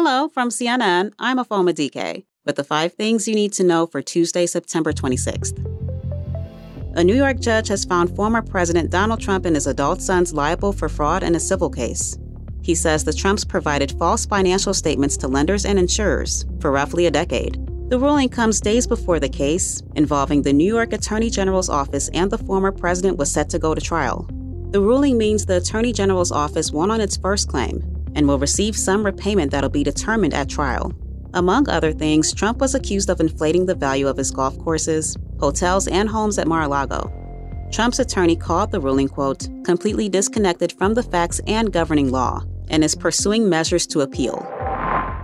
Hello, from CNN, I'm Afoma DK with the five things you need to know for Tuesday, September 26th. A New York judge has found former President Donald Trump and his adult sons liable for fraud in a civil case. He says the Trumps provided false financial statements to lenders and insurers for roughly a decade. The ruling comes days before the case, involving the New York Attorney General's office and the former president, was set to go to trial. The ruling means the Attorney General's office won on its first claim and will receive some repayment that'll be determined at trial. Among other things, Trump was accused of inflating the value of his golf courses, hotels, and homes at Mar a Lago. Trump's attorney called the ruling, quote, completely disconnected from the facts and governing law, and is pursuing measures to appeal.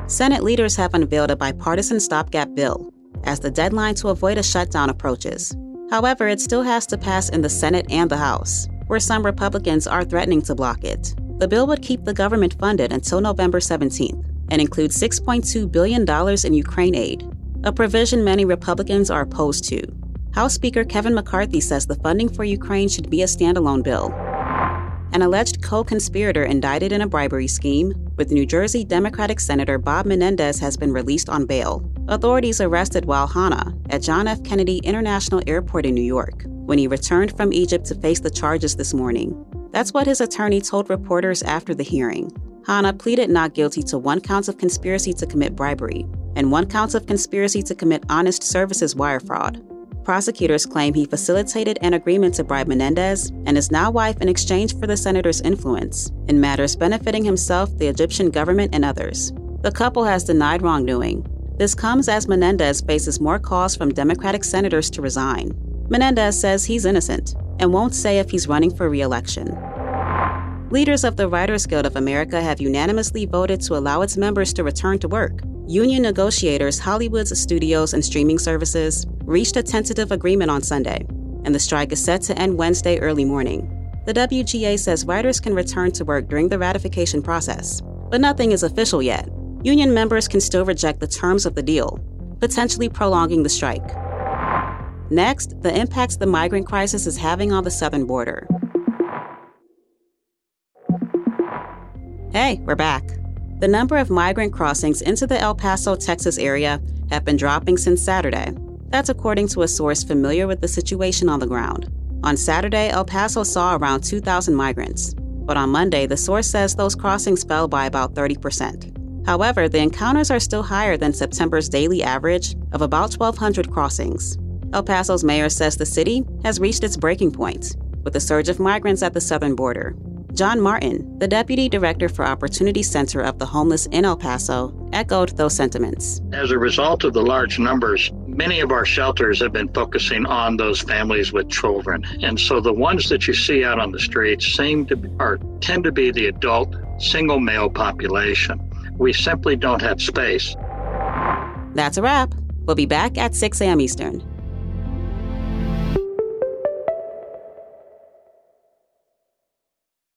Senate leaders have unveiled a bipartisan stopgap bill as the deadline to avoid a shutdown approaches. However, it still has to pass in the Senate and the House, where some Republicans are threatening to block it. The bill would keep the government funded until November 17th and include $6.2 billion in Ukraine aid, a provision many Republicans are opposed to. House Speaker Kevin McCarthy says the funding for Ukraine should be a standalone bill. An alleged co conspirator indicted in a bribery scheme with New Jersey Democratic Senator Bob Menendez has been released on bail. Authorities arrested Hana at John F. Kennedy International Airport in New York when he returned from Egypt to face the charges this morning. That's what his attorney told reporters after the hearing. Hana pleaded not guilty to one count of conspiracy to commit bribery and one count of conspiracy to commit honest services wire fraud. Prosecutors claim he facilitated an agreement to bribe Menendez and his now wife in exchange for the senator's influence in matters benefiting himself, the Egyptian government, and others. The couple has denied wrongdoing. This comes as Menendez faces more calls from Democratic senators to resign. Menendez says he's innocent and won't say if he's running for re election. Leaders of the Writers Guild of America have unanimously voted to allow its members to return to work. Union negotiators Hollywood's studios and streaming services reached a tentative agreement on Sunday, and the strike is set to end Wednesday early morning. The WGA says writers can return to work during the ratification process, but nothing is official yet. Union members can still reject the terms of the deal, potentially prolonging the strike. Next, the impacts the migrant crisis is having on the southern border. Hey, we're back. The number of migrant crossings into the El Paso, Texas area have been dropping since Saturday. That's according to a source familiar with the situation on the ground. On Saturday, El Paso saw around 2,000 migrants, but on Monday, the source says those crossings fell by about 30%. However, the encounters are still higher than September's daily average of about 1,200 crossings. El Paso's mayor says the city has reached its breaking point with a surge of migrants at the southern border. John Martin, the deputy director for Opportunity Center of the Homeless in El Paso, echoed those sentiments. As a result of the large numbers, many of our shelters have been focusing on those families with children. And so the ones that you see out on the streets seem to or tend to be the adult single male population. We simply don't have space. That's a wrap. We'll be back at 6 a.m. Eastern.